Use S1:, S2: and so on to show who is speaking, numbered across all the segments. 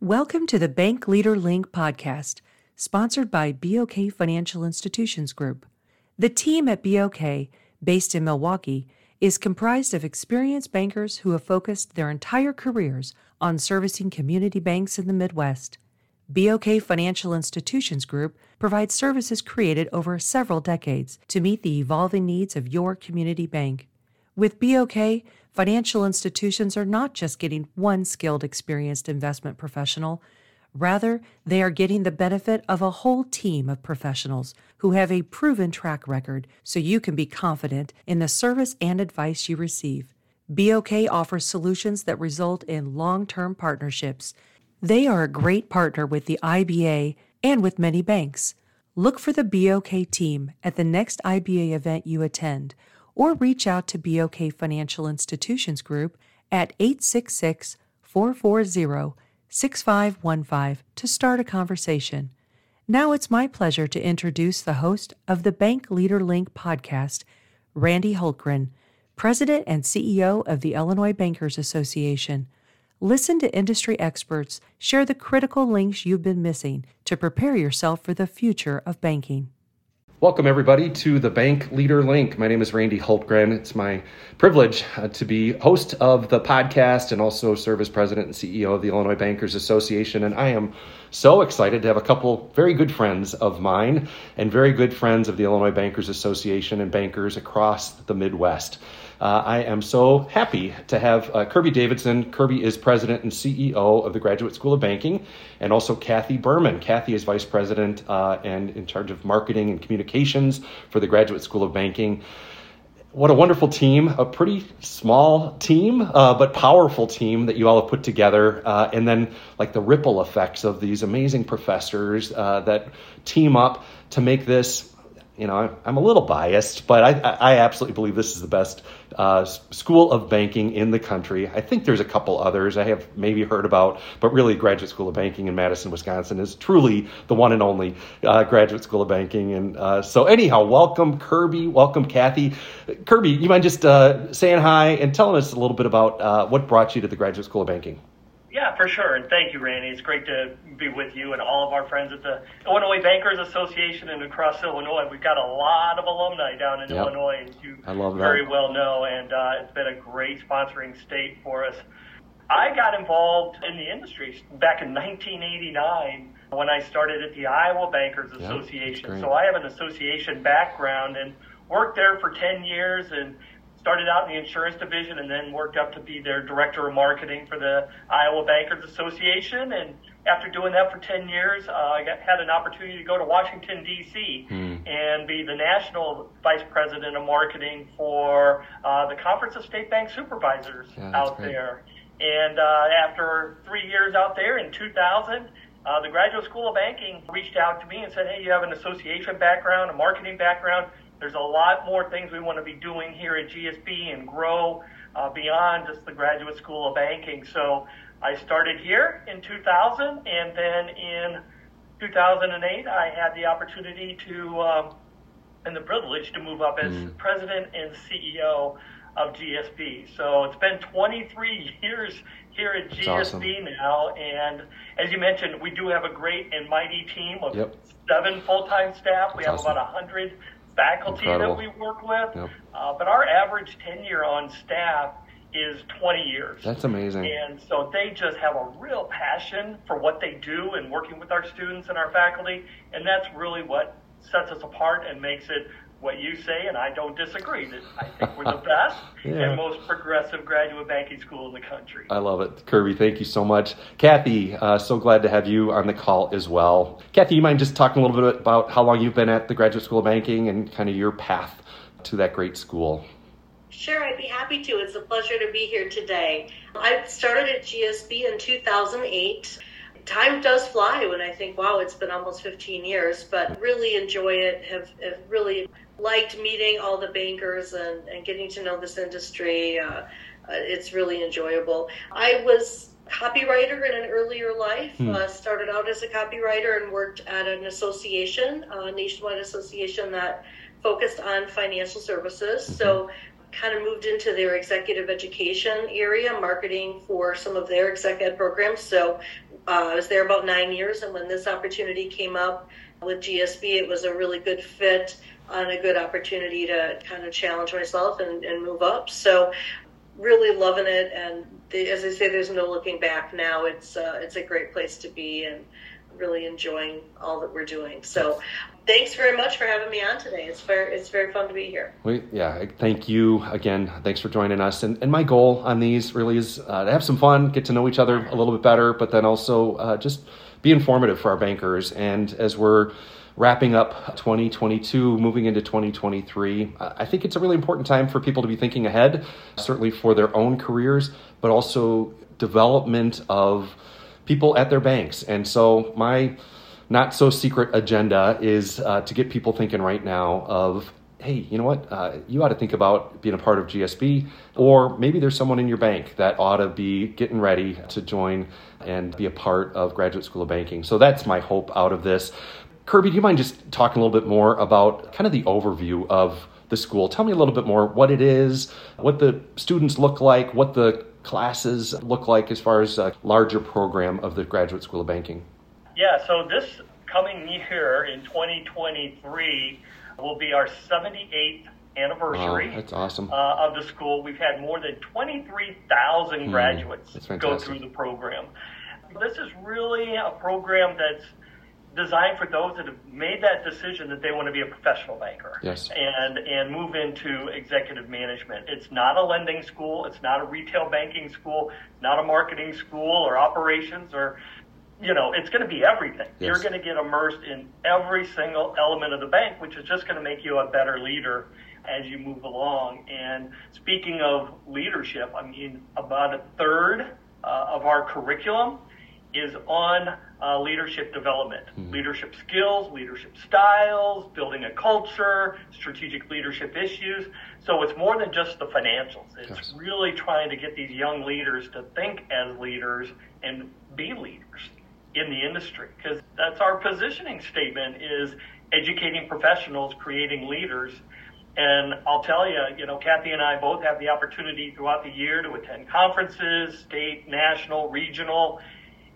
S1: Welcome to the Bank Leader Link podcast, sponsored by BOK Financial Institutions Group. The team at BOK, based in Milwaukee, is comprised of experienced bankers who have focused their entire careers on servicing community banks in the Midwest. BOK Financial Institutions Group provides services created over several decades to meet the evolving needs of your community bank. With BOK, financial institutions are not just getting one skilled, experienced investment professional. Rather, they are getting the benefit of a whole team of professionals who have a proven track record so you can be confident in the service and advice you receive. BOK offers solutions that result in long term partnerships. They are a great partner with the IBA and with many banks. Look for the BOK team at the next IBA event you attend or reach out to BOK Financial Institutions Group at 866 440 6515 to start a conversation. Now it's my pleasure to introduce the host of the Bank Leader Link podcast, Randy Hultgren, President and CEO of the Illinois Bankers Association. Listen to industry experts share the critical links you've been missing to prepare yourself for the future of banking.
S2: Welcome, everybody, to the Bank Leader Link. My name is Randy Hultgren. It's my privilege uh, to be host of the podcast and also serve as president and CEO of the Illinois Bankers Association. And I am so excited to have a couple very good friends of mine and very good friends of the Illinois Bankers Association and bankers across the Midwest. Uh, I am so happy to have uh, Kirby Davidson. Kirby is president and CEO of the Graduate School of Banking, and also Kathy Berman. Kathy is vice president uh, and in charge of marketing and communications for the Graduate School of Banking. What a wonderful team, a pretty small team, uh, but powerful team that you all have put together. Uh, and then, like, the ripple effects of these amazing professors uh, that team up to make this you know, I'm a little biased, but I, I absolutely believe this is the best uh, school of banking in the country. I think there's a couple others I have maybe heard about, but really, Graduate School of Banking in Madison, Wisconsin is truly the one and only uh, Graduate School of Banking. And uh, so, anyhow, welcome Kirby, welcome Kathy. Kirby, you mind just uh, saying hi and telling us a little bit about uh, what brought you to the Graduate School of Banking?
S3: Yeah, for sure. And thank you, Randy. It's great to be with you and all of our friends at the Illinois Bankers Association and across Illinois. We've got a lot of alumni down in yep. Illinois, as you very well know, and uh, it's been a great sponsoring state for us. I got involved in the industry back in 1989 when I started at the Iowa Bankers Association. Yep, so I have an association background and worked there for 10 years and started out in the insurance division and then worked up to be their director of marketing for the Iowa Bankers Association. And after doing that for 10 years, uh, I got, had an opportunity to go to Washington, D.C. Hmm. and be the national vice president of marketing for uh, the Conference of State Bank Supervisors yeah, out great. there. And uh, after three years out there in 2000, uh, the Graduate School of Banking reached out to me and said, Hey, you have an association background, a marketing background there's a lot more things we want to be doing here at GSB and grow uh, beyond just the Graduate School of Banking. So I started here in 2000, and then in 2008, I had the opportunity to um, and the privilege to move up as mm. president and CEO of GSB. So it's been 23 years here at That's GSB awesome. now, and as you mentioned, we do have a great and mighty team of yep. seven full-time staff. We That's have awesome. about 100 faculty Incredible. that we work with. Yep. Uh, but our average tenure on staff is 20 years.
S2: That's amazing.
S3: And so they just have a real passion for what they do and working with our students and our faculty. And that's really what sets us apart and makes it what you say, and I don't disagree. That I think we're the best yeah. and most progressive graduate banking school in the country.
S2: I love it, Kirby. Thank you so much, Kathy. Uh, so glad to have you on the call as well. Kathy, you mind just talking a little bit about how long you've been at the Graduate School of Banking and kind of your path to that great school?
S4: Sure, I'd be happy to. It's a pleasure to be here today. I started at GSB in 2008 time does fly when I think, wow, it's been almost 15 years, but really enjoy it. Have, have really liked meeting all the bankers and, and getting to know this industry. Uh, uh, it's really enjoyable. I was copywriter in an earlier life. Hmm. Uh, started out as a copywriter and worked at an association, a nationwide association that focused on financial services. Mm-hmm. So kind of moved into their executive education area, marketing for some of their exec ed programs. So Uh, I was there about nine years, and when this opportunity came up with GSB, it was a really good fit and a good opportunity to kind of challenge myself and, and move up. So, really loving it, and the, as I say, there's no looking back now. It's uh, it's a great place to be, and really enjoying all that we're doing. So, thanks very much for having me on today. It's very it's very fun to be here.
S2: We, yeah, thank you again. Thanks for joining us. And, and my goal on these really is uh, to have some fun, get to know each other a little bit better, but then also uh, just be informative for our bankers. And as we're wrapping up 2022, moving into 2023, I think it's a really important time for people to be thinking ahead, certainly for their own careers, but also development of people at their banks. And so my not so secret agenda is uh, to get people thinking right now of hey, you know what? Uh, you ought to think about being a part of GSB, or maybe there's someone in your bank that ought to be getting ready to join and be a part of Graduate School of Banking. So that's my hope out of this. Kirby, do you mind just talking a little bit more about kind of the overview of the school? Tell me a little bit more what it is, what the students look like, what the classes look like as far as a larger program of the Graduate School of Banking.
S3: Yeah, so this coming year in 2023 will be our 78th anniversary.
S2: Wow, that's awesome.
S3: Uh, of the school. We've had more than 23,000 mm, graduates go through the program. This is really a program that's designed for those that have made that decision that they want to be a professional banker
S2: yes.
S3: and and move into executive management. It's not a lending school, it's not a retail banking school, not a marketing school or operations or you know, it's going to be everything. Yes. You're going to get immersed in every single element of the bank, which is just going to make you a better leader as you move along. And speaking of leadership, I mean, about a third uh, of our curriculum is on uh, leadership development, mm-hmm. leadership skills, leadership styles, building a culture, strategic leadership issues. So it's more than just the financials. It's yes. really trying to get these young leaders to think as leaders and be leaders in the industry because that's our positioning statement is educating professionals, creating leaders. And I'll tell you, you know, Kathy and I both have the opportunity throughout the year to attend conferences, state, national, regional,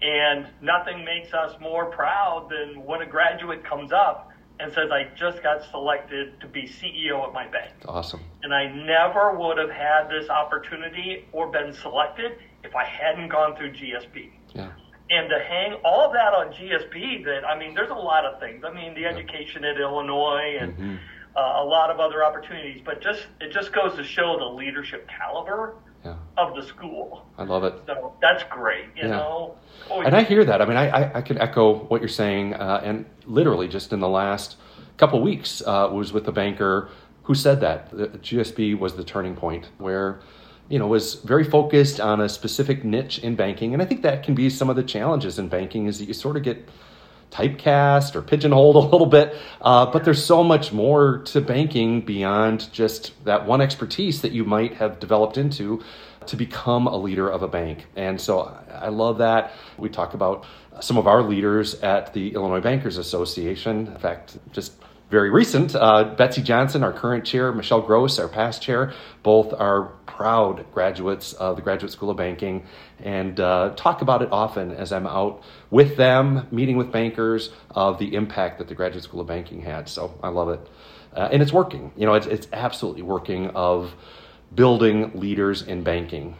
S3: and nothing makes us more proud than when a graduate comes up and says, I just got selected to be CEO at my bank.
S2: Awesome.
S3: And I never would have had this opportunity or been selected if I hadn't gone through GSB.
S2: Yeah
S3: and to hang all of that on GSB, that I mean, there's a lot of things. I mean, the education at Illinois and mm-hmm. uh, a lot of other opportunities, but just it just goes to show the leadership caliber yeah. of the school.
S2: I love it.
S3: So that's great, you yeah. know.
S2: Always and I hear that. I mean, I, I, I can echo what you're saying, uh, and literally just in the last couple weeks uh, was with a banker who said that the GSB was the turning point where you know, was very focused on a specific niche in banking. And I think that can be some of the challenges in banking is that you sort of get typecast or pigeonholed a little bit. Uh, but there's so much more to banking beyond just that one expertise that you might have developed into to become a leader of a bank. And so I love that. We talk about some of our leaders at the Illinois Bankers Association. In fact, just very recent. Uh, Betsy Johnson, our current chair, Michelle Gross, our past chair, both are proud graduates of the Graduate School of Banking and uh, talk about it often as I'm out with them, meeting with bankers, of the impact that the Graduate School of Banking had. So I love it. Uh, and it's working. You know, it's, it's absolutely working of building leaders in banking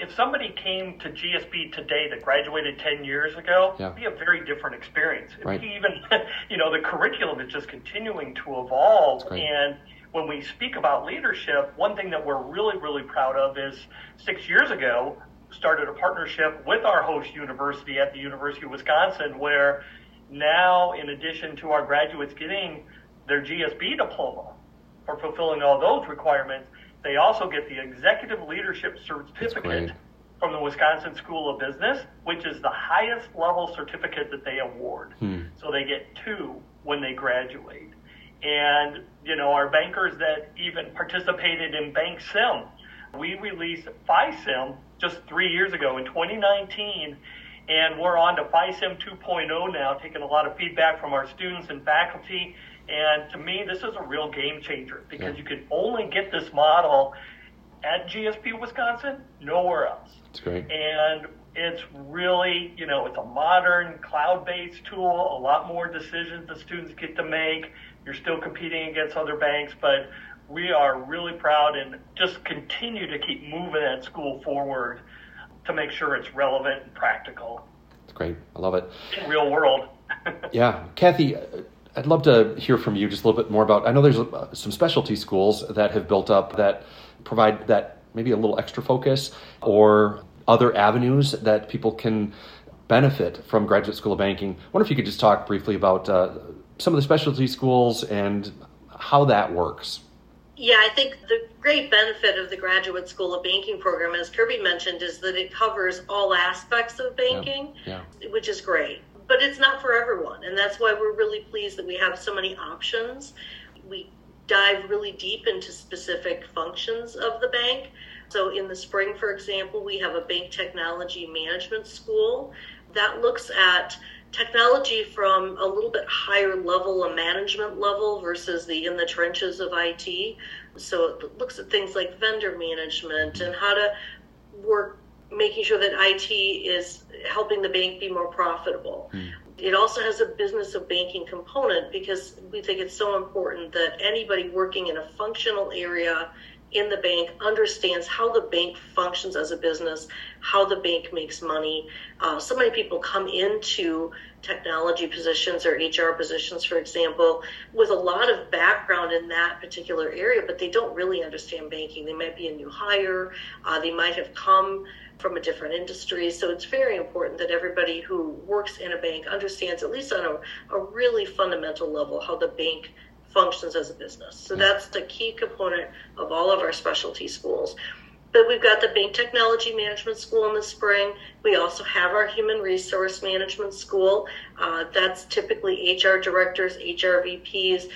S3: if somebody came to GSB today that graduated 10 years ago, yeah. it'd be a very different experience.
S2: Right.
S3: Even, you know, the curriculum is just continuing to evolve. And when we speak about leadership, one thing that we're really, really proud of is six years ago, started a partnership with our host university at the University of Wisconsin, where now, in addition to our graduates getting their GSB diploma for fulfilling all those requirements, they also get the Executive Leadership Certificate from the Wisconsin School of Business, which is the highest level certificate that they award. Hmm. So they get two when they graduate. And, you know, our bankers that even participated in Bank Sim, we released FISIM just three years ago in 2019. And we're on to FISIM 2.0 now, taking a lot of feedback from our students and faculty and to me, this is a real game changer because yeah. you can only get this model at GSB Wisconsin, nowhere else.
S2: That's great.
S3: And It's really, you know, it's a modern cloud-based tool, a lot more decisions the students get to make. You're still competing against other banks, but we are really proud and just continue to keep moving that school forward to make sure it's relevant and practical.
S2: It's great. I love it.
S3: In real world.
S2: yeah. Kathy, I'd love to hear from you just a little bit more about. I know there's uh, some specialty schools that have built up that provide that maybe a little extra focus or other avenues that people can benefit from Graduate School of Banking. I wonder if you could just talk briefly about uh, some of the specialty schools and how that works.
S4: Yeah, I think the great benefit of the Graduate School of Banking program, as Kirby mentioned, is that it covers all aspects of banking, yeah. Yeah. which is great. But it's not for everyone, and that's why we're really pleased that we have so many options. We dive really deep into specific functions of the bank. So, in the spring, for example, we have a bank technology management school that looks at technology from a little bit higher level, a management level versus the in the trenches of IT. So it looks at things like vendor management and how to work making sure that IT is helping the bank be more profitable. Mm. It also has a business of banking component because we think it's so important that anybody working in a functional area in the bank understands how the bank functions as a business, how the bank makes money. Uh, so many people come into technology positions or HR positions, for example, with a lot of background in that particular area, but they don't really understand banking. They might be a new hire, uh, they might have come from a different industry. So it's very important that everybody who works in a bank understands, at least on a, a really fundamental level, how the bank functions as a business. So that's the key component of all of our specialty schools. But we've got the Bank Technology Management School in the spring. We also have our Human Resource Management School. Uh, that's typically HR directors, HR VPs.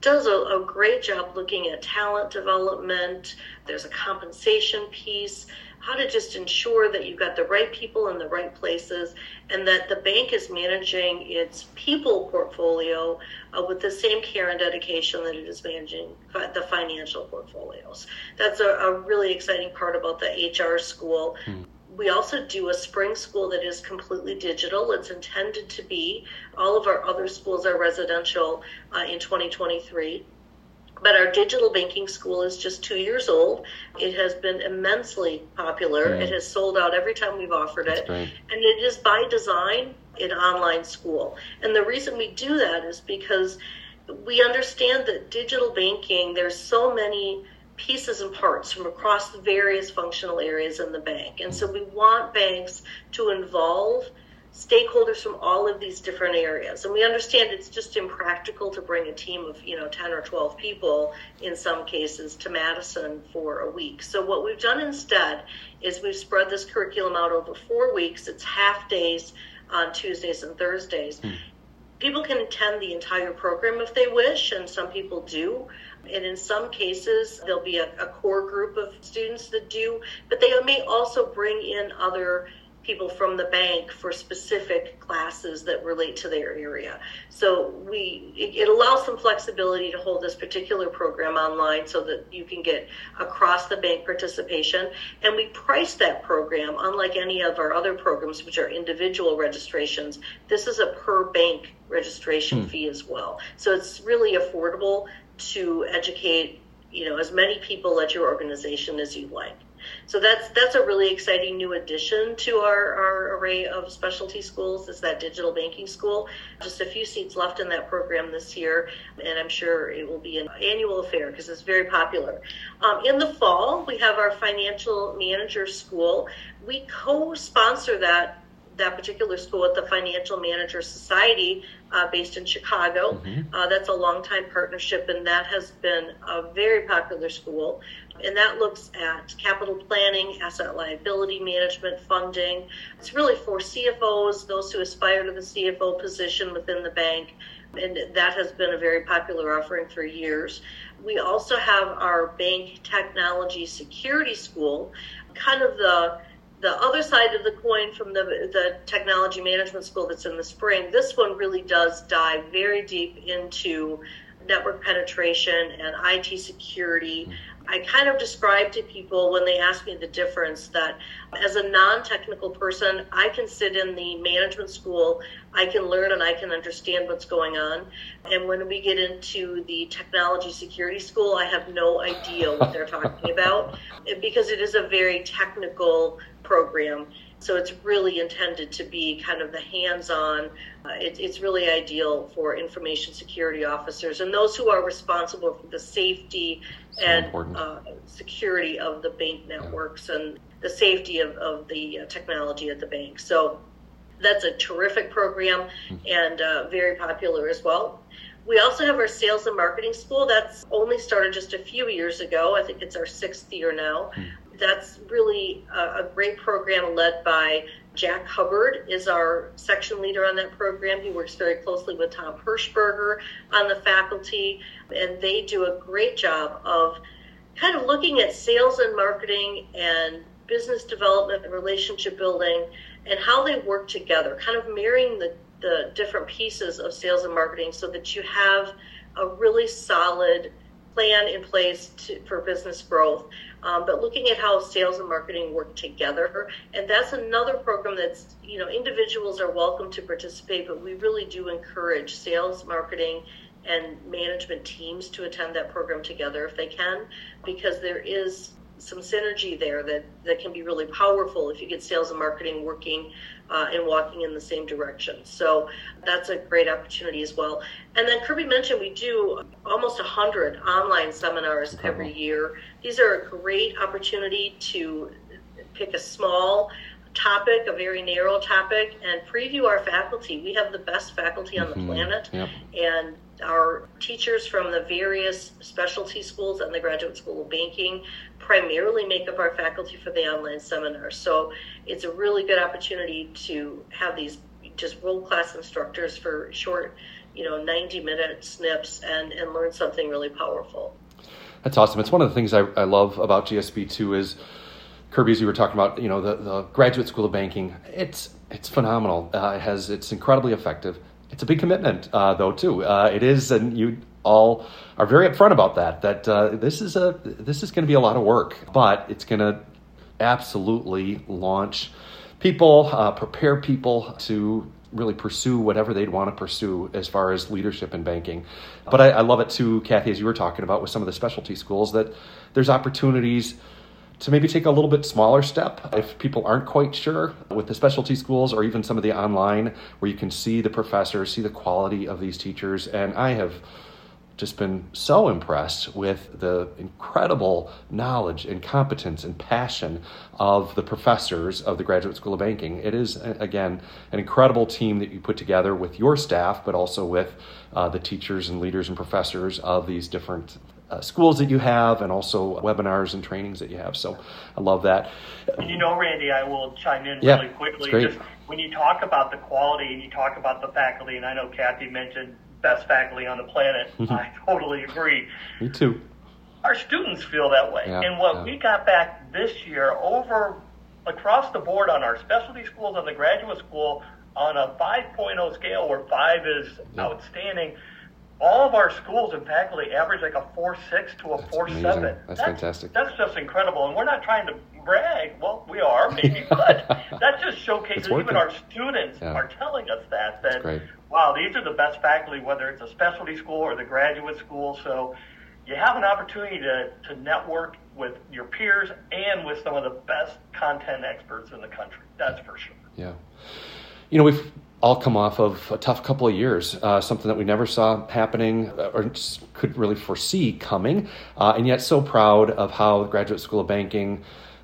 S4: Does a, a great job looking at talent development. There's a compensation piece how to just ensure that you've got the right people in the right places and that the bank is managing its people portfolio uh, with the same care and dedication that it is managing the financial portfolios. That's a, a really exciting part about the HR school. Hmm. We also do a spring school that is completely digital. It's intended to be. All of our other schools are residential uh, in 2023. But our digital banking school is just two years old. It has been immensely popular. It has sold out every time we've offered That's it. Great. And it is by design an online school. And the reason we do that is because we understand that digital banking, there's so many pieces and parts from across the various functional areas in the bank. And so we want banks to involve stakeholders from all of these different areas. And we understand it's just impractical to bring a team of, you know, 10 or 12 people in some cases to Madison for a week. So what we've done instead is we've spread this curriculum out over four weeks. It's half days on Tuesdays and Thursdays. Hmm. People can attend the entire program if they wish, and some people do. And in some cases, there'll be a, a core group of students that do, but they may also bring in other people from the bank for specific classes that relate to their area. So we it, allows some flexibility to hold this particular program online so that you can get across the bank participation. And we price that program unlike any of our other programs, which are individual registrations. This is a per bank registration hmm. fee as well. So it's really affordable to educate you know as many people at your organization as you like. So that's that's a really exciting new addition to our, our array of specialty schools is that digital banking school. Just a few seats left in that program this year, and I'm sure it will be an annual affair because it's very popular. Um, in the fall, we have our financial manager school. We co-sponsor that that particular school at the Financial Manager Society uh, based in Chicago. Mm-hmm. Uh, that's a long time partnership, and that has been a very popular school and that looks at capital planning, asset liability management, funding. It's really for CFOs, those who aspire to the CFO position within the bank, and that has been a very popular offering for years. We also have our bank technology security school, kind of the the other side of the coin from the, the technology management school that's in the spring. This one really does dive very deep into network penetration and IT security mm-hmm. I kind of describe to people when they ask me the difference that as a non technical person, I can sit in the management school, I can learn and I can understand what's going on. And when we get into the technology security school, I have no idea what they're talking about because it is a very technical program. So it's really intended to be kind of the hands on. Uh, it, it's really ideal for information security officers and those who are responsible for the safety so and uh, security of the bank networks yeah. and the safety of, of the uh, technology at the bank. So that's a terrific program mm-hmm. and uh, very popular as well. We also have our sales and marketing school that's only started just a few years ago. I think it's our sixth year now. Mm that's really a, a, great program led by Jack Hubbard is our section leader on that program. He works very closely with Tom Hirschberger on the faculty, and they do a great job of kind of looking at sales and marketing and business development and relationship building and how they work together, kind of marrying the, the different pieces of sales and marketing so that you have a really solid plan in place to, for business growth, um, but looking at how sales and marketing work together. And that's another program that's, you know, individuals are welcome to participate, but we really do encourage sales, marketing, and management teams to attend that program together if they can, because there is some synergy there that, that can be really powerful if you get sales and marketing working uh, and walking in the same direction. So that's a great opportunity as well. And then Kirby mentioned we do almost 100 online seminars every year. These are a great opportunity to pick a small topic, a very narrow topic, and preview our faculty. We have the best faculty on the mm-hmm. planet, yep. and our teachers from the various specialty schools and the Graduate School of Banking primarily make up our faculty for the online seminars. So it's a really good opportunity to have these just world class instructors for short, you know, 90 minute snips and, and learn something really powerful.
S2: That's awesome. It's one of the things I, I love about GSB too is Kirby, as you were talking about, you know, the, the Graduate School of Banking. It's it's phenomenal. Uh, it has it's incredibly effective. It's a big commitment, uh, though, too. Uh, it is, and you all are very upfront about that. That uh, this is a this is going to be a lot of work, but it's going to absolutely launch people, uh, prepare people to really pursue whatever they'd want to pursue as far as leadership in banking. But I, I love it too, Kathy, as you were talking about with some of the specialty schools, that there's opportunities to maybe take a little bit smaller step if people aren't quite sure with the specialty schools or even some of the online where you can see the professors, see the quality of these teachers. And I have just been so impressed with the incredible knowledge and competence and passion of the professors of the Graduate School of Banking. It is, again, an incredible team that you put together with your staff, but also with uh, the teachers and leaders and professors of these different uh, schools that you have and also webinars and trainings that you have. So I love that.
S3: You know, Randy, I will chime in yeah, really quickly. Just when you talk about the quality and you talk about the faculty, and I know Kathy mentioned best faculty on the planet, I totally agree.
S2: Me too.
S3: Our students feel that way. Yeah, and what yeah. we got back this year over across the board on our specialty schools, on the graduate school, on a 5.0 scale where five is outstanding all of our schools and faculty average like a four six to a four seven.
S2: That's, that's, fantastic.
S3: That's just incredible, and we're not trying to brag. Well, we are maybe, but that just showcases even our students yeah. are telling us that that wow, these are the best faculty, whether it's a specialty school or the graduate school. So you have an opportunity to to network with your peers and with some of the best content experts in the country. That's for sure.
S2: Yeah. You know, we've all come off of a tough couple of years, uh, something that we never saw happening uh, or could really foresee coming, uh, and yet so proud of how the Graduate School of Banking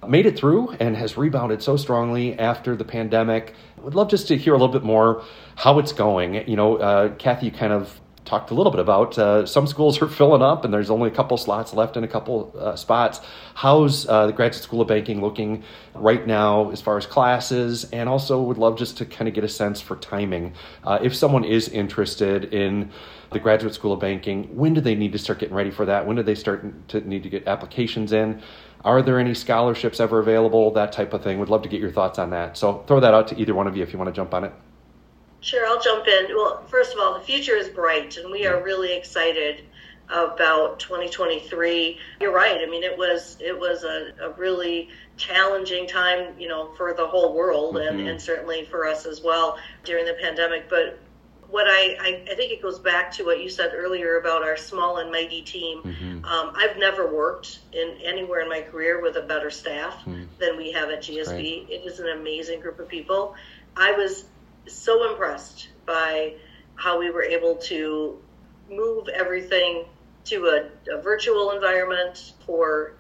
S2: made it through and has rebounded so strongly after the pandemic. I would love just to hear a little bit more how it's going. You know, uh, Kathy, you kind of talked a little bit about. Uh, some schools are filling up, and there's only a couple slots left in a couple uh, spots. How's uh, the Graduate School of Banking looking right now as far as classes? And also, would love just to kind of get a sense for timing. Uh, if someone is interested in the Graduate School of Banking, when do they need to start getting ready for that? When do they start to need to get applications in? Are there any scholarships ever available? That type of thing. Would love to get your thoughts on that. So throw that out to either one of you if you want to jump on it.
S4: Sure, I'll jump in. Well, first of all, the future is bright, and we are really excited about 2023. You're right. I mean, it was it was a, a really challenging time, you know, for the whole world mm-hmm. and, and certainly for us as well during the pandemic. But what I, I, I, think it goes back to what you said earlier about our small and mighty team. Mm-hmm. Um, I've never worked in anywhere in my career with a better staff mm-hmm. than we have at GSB. Right. It is an amazing group of people. I was so impressed by how we were able to move everything to a, a virtual environment for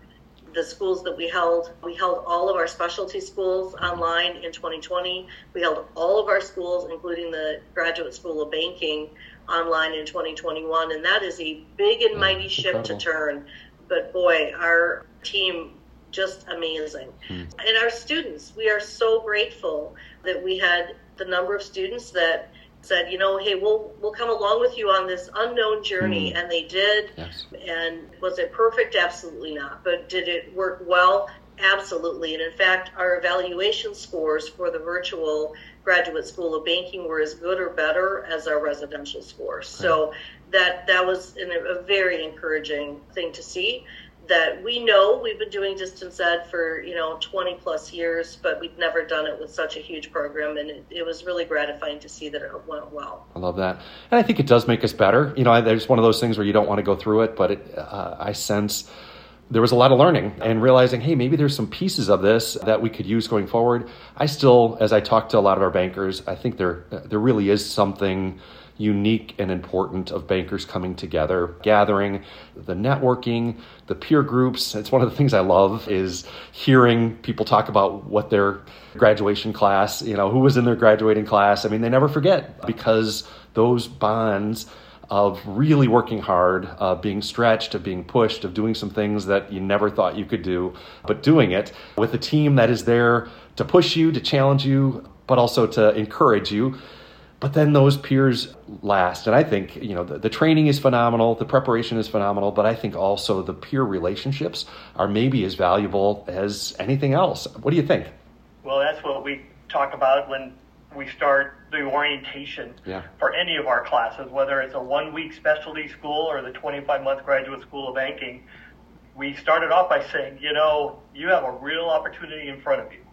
S4: the schools that we held. We held all of our specialty schools online in 2020. We held all of our schools, including the Graduate School of Banking, online in 2021. And that is a big and mighty ship to turn. But boy, our team just amazing. Hmm. And our students, we are so grateful that we had the number of students that said, you know, hey, we'll we'll come along with you on this unknown journey, mm. and they did. Yes. And was it perfect? Absolutely not. But did it work well? Absolutely. And in fact, our evaluation scores for the virtual graduate school of banking were as good or better as our residential scores. So that that was an, a very encouraging thing to see that we know we've been doing distance ed for you know 20 plus years but we've never done it with such a huge program and it, it, was really gratifying to see that it went well.
S2: I love that. And i think it does make us better. You know there's one of those things where you don't want to go through it but it, uh, i sense there was a lot of learning and realizing hey maybe there's some pieces of this that we could use going forward. I still as i talk to a lot of our bankers i think there there really is something unique and important of bankers coming together, gathering, the networking, the peer groups. It's one of the things I love is hearing people talk about what their graduation class, you know, who was in their graduating class. I mean, they never forget because those bonds of really working hard, uh, being stretched, of being pushed, of doing some things that you never thought you could do, but doing it with a team that is there to push you, to challenge you, but also to encourage you but then those peers last. And i think you know the, the, training is phenomenal the preparation is phenomenal but i think also the peer relationships are maybe as valuable as anything else. What do you think?
S3: Well that's what we talk about when we start the orientation yeah. for any of our classes whether it's a one week specialty school or the 25 month graduate school of banking. We started off by saying you know you have a real opportunity in front of you.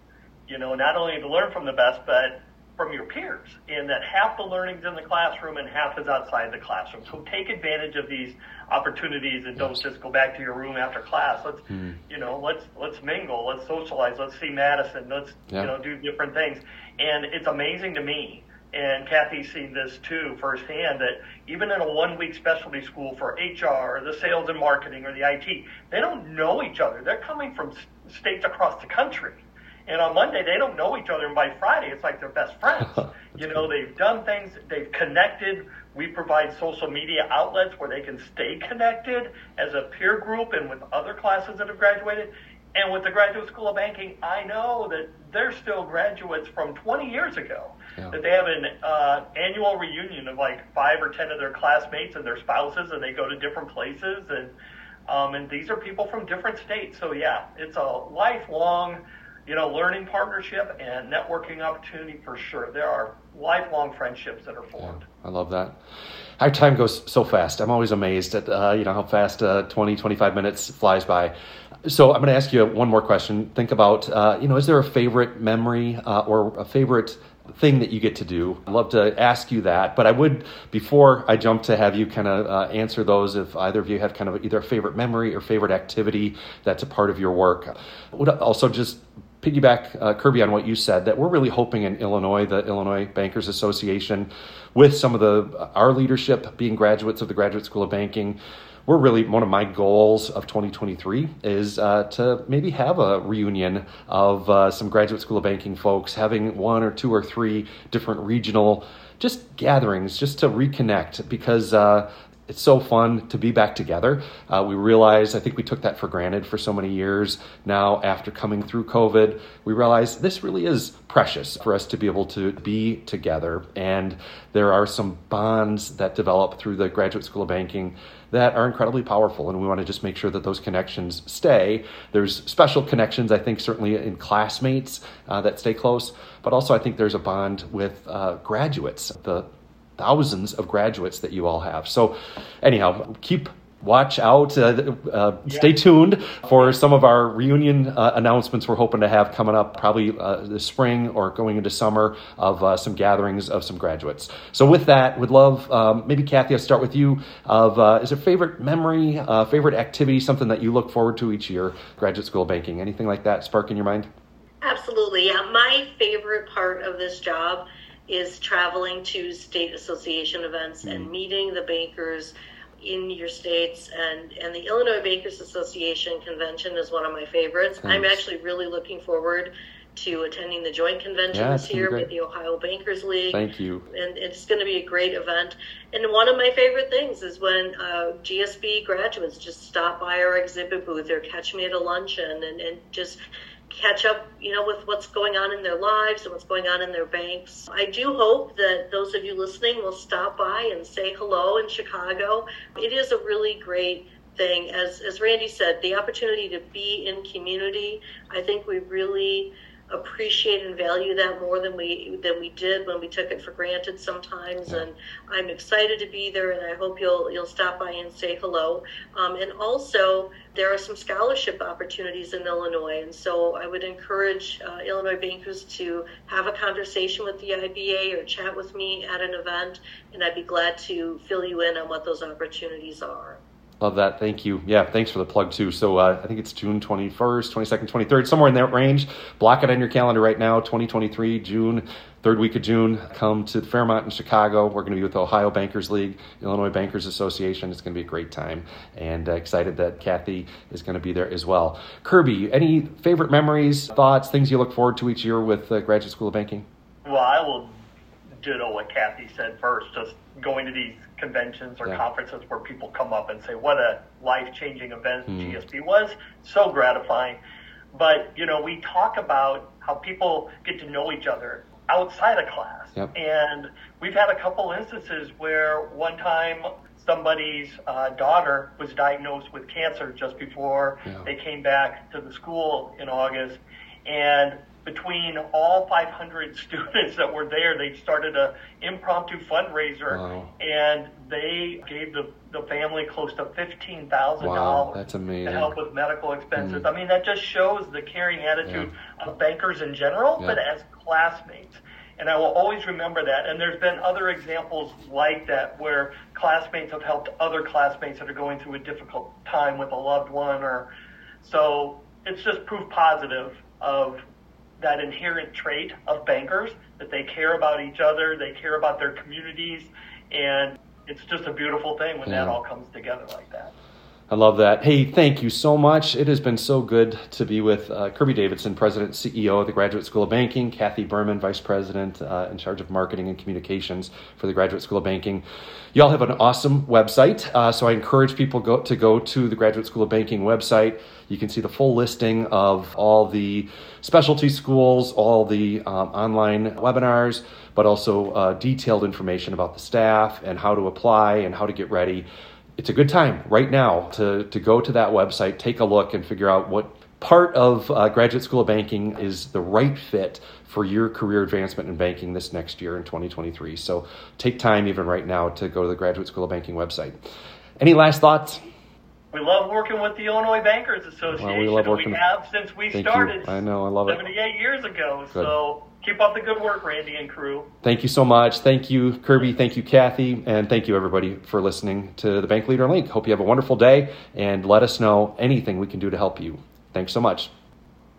S3: You know not only to learn from the best but from your peers, and that half the learning's in the classroom and half is outside the classroom. So take advantage of these opportunities and don't just go back to your room after class. Let's, mm. you know, let's let's mingle, let's socialize, let's see Madison, let's you know do different things. And it's amazing to me, and Kathy's seen this too firsthand that even in a one week specialty school for HR or the sales and marketing or the IT, they don't know each other. They're coming from states across the country and on Monday, they don't know each other. And by Friday, it's like they're best friends. you know, they've done things, they've connected. We provide social media outlets where they can stay connected as a peer group and with other classes that have graduated. And with the Graduate School of Banking, I know that they're still graduates from 20 years ago. Yeah. That they have an uh, annual reunion of like five or ten of their classmates and their spouses, and they go to different places. And um, and these are people from different states. So yeah, it's a lifelong you know, learning partnership and networking opportunity for sure. There are lifelong friendships that are formed.
S2: Yeah, I love that. Our time goes so fast. I'm always amazed at, uh, you know, how fast uh, 20, 25 minutes flies by. So I'm going to ask you one more question. Think about, uh, you know, is there a favorite memory uh, or a favorite thing that you get to do. I'd love to ask you that, but I would, before I jump to have you kind of uh, answer those, if either of you have kind of either a favorite memory or favorite activity that's a part of your work, I would also just piggyback, uh, Kirby, on what you said, that we're really hoping in Illinois, the Illinois Bankers Association, with some of the our leadership being graduates of the Graduate School of Banking, we're really one of my goals of 2023 is uh, to maybe have a reunion of uh, some Graduate School of Banking folks, having one or two or three different regional just gatherings just to reconnect because uh, it's so fun to be back together. Uh, we realize, I think we took that for granted for so many years. Now, after coming through COVID, we realize this really is precious for us to be able to be together. And there are some bonds that develop through the Graduate School of Banking that are incredibly powerful. And we want to just make sure that those connections stay. There's special connections, I think, certainly in classmates uh, that stay close, but also I think there's a bond with uh, graduates. The thousands of graduates that you all have. So, anyhow, keep watch out, uh, uh, yeah. stay tuned for some of our reunion uh, announcements we're hoping to have coming up probably uh, this spring or going into summer of uh, some gatherings of some graduates. So, with that, would love um, maybe Kathy, I'll start with you. Of uh, Is there favorite memory, favorite activity, something that you look forward to each year, graduate school banking? Anything like that spark in your mind?
S4: Absolutely. Yeah, my favorite part of this job is traveling to state association events mm. and meeting the bankers in your states and and the Illinois Bankers Association convention is one of my favorites. Thanks. I'm actually really looking forward to attending the joint convention yeah, this year with the Ohio Bankers League.
S2: Thank you.
S4: And it's going to be a great event. And one of my favorite things is when uh, GSB graduates just stop by our exhibit booth or catch me at a luncheon and, and just catch up, you know, with what's going on in their lives and what's going on in their banks. I do hope that those of you listening will stop by and say hello in Chicago. It is a really great thing. As as Randy said, the opportunity to be in community, I think we really appreciate and value that more than we than we did when we took it for granted sometimes. Yeah. And I'm excited to be there, and I hope you'll you'll stop by and say hello. Um, and also, there are some scholarship opportunities in Illinois, and so I would encourage uh, Illinois bankers to have a conversation with the IBA or chat with me at an event, and I'd be glad to fill you in on what those opportunities are.
S2: Love that. Thank you. Yeah, thanks for the plug too. So uh, I think it's June 21st, 22nd, 23rd, somewhere in that range. Block it on your calendar right now, 2023, June, third week of June. Come to Fairmont in Chicago. We're going to be with the Ohio Bankers League, Illinois Bankers Association. It's going to be a great time and uh, excited that Kathy is going to be there as well. Kirby, any favorite memories, thoughts, things you look forward to each year with uh, Graduate School of Banking?
S3: Well, I will ditto what Kathy said first. Just going to these conventions or yeah. conferences where people come up and say what a life changing event mm. GSB was. So gratifying. But, you know, we talk about how people get to know each other outside of class. Yep. And we've had a couple instances where one time somebody's uh, daughter was diagnosed with cancer just before yeah. they came back to the school in August. And between all 500 students that were there, they started a impromptu fundraiser, wow. and they gave the, the family close to fifteen thousand wow, dollars.
S2: That's amazing.
S3: To help with medical expenses. Mm. I mean, that just shows the caring attitude yeah. of bankers in general, yeah. but as classmates. And I will always remember that. And there's been other examples like that where classmates have helped other classmates that are going through a difficult time with a loved one, or so it's just proof positive of that inherent trait of bankers that they care about each other, they care about their communities, and it's just a beautiful thing when yeah. that all comes together like that.
S2: I love that. Hey, thank you so much. It has been so good to be with uh, Kirby Davidson, President CEO of the Graduate School of Banking, Kathy Berman, Vice President uh, in charge of marketing and communications for the Graduate School of Banking. Y'all have an awesome website, uh, so I encourage people go, to go to the Graduate School of Banking website. You can see the full listing of all the specialty schools, all the um, online webinars, but also uh, detailed information about the staff and how to apply and how to get ready it's a good time right now to, to go to that website, take a look, and figure out what part of uh, graduate school of banking is the right fit for your career advancement in banking this next year in 2023. So take time even right now to go to the Graduate School of Banking website. Any last thoughts?
S3: We love working with the Illinois Bankers Association. Well, we love working. We have since we started.
S2: You. I know. I love
S3: 78 it. 78 years ago. Good. So keep up the good work, Randy and crew.
S2: Thank you so much. Thank you, Kirby. Thank you, Kathy. And thank you, everybody, for listening to the Bank Leader Link. Hope you have a wonderful day and let us know anything we can do to help you. Thanks so much.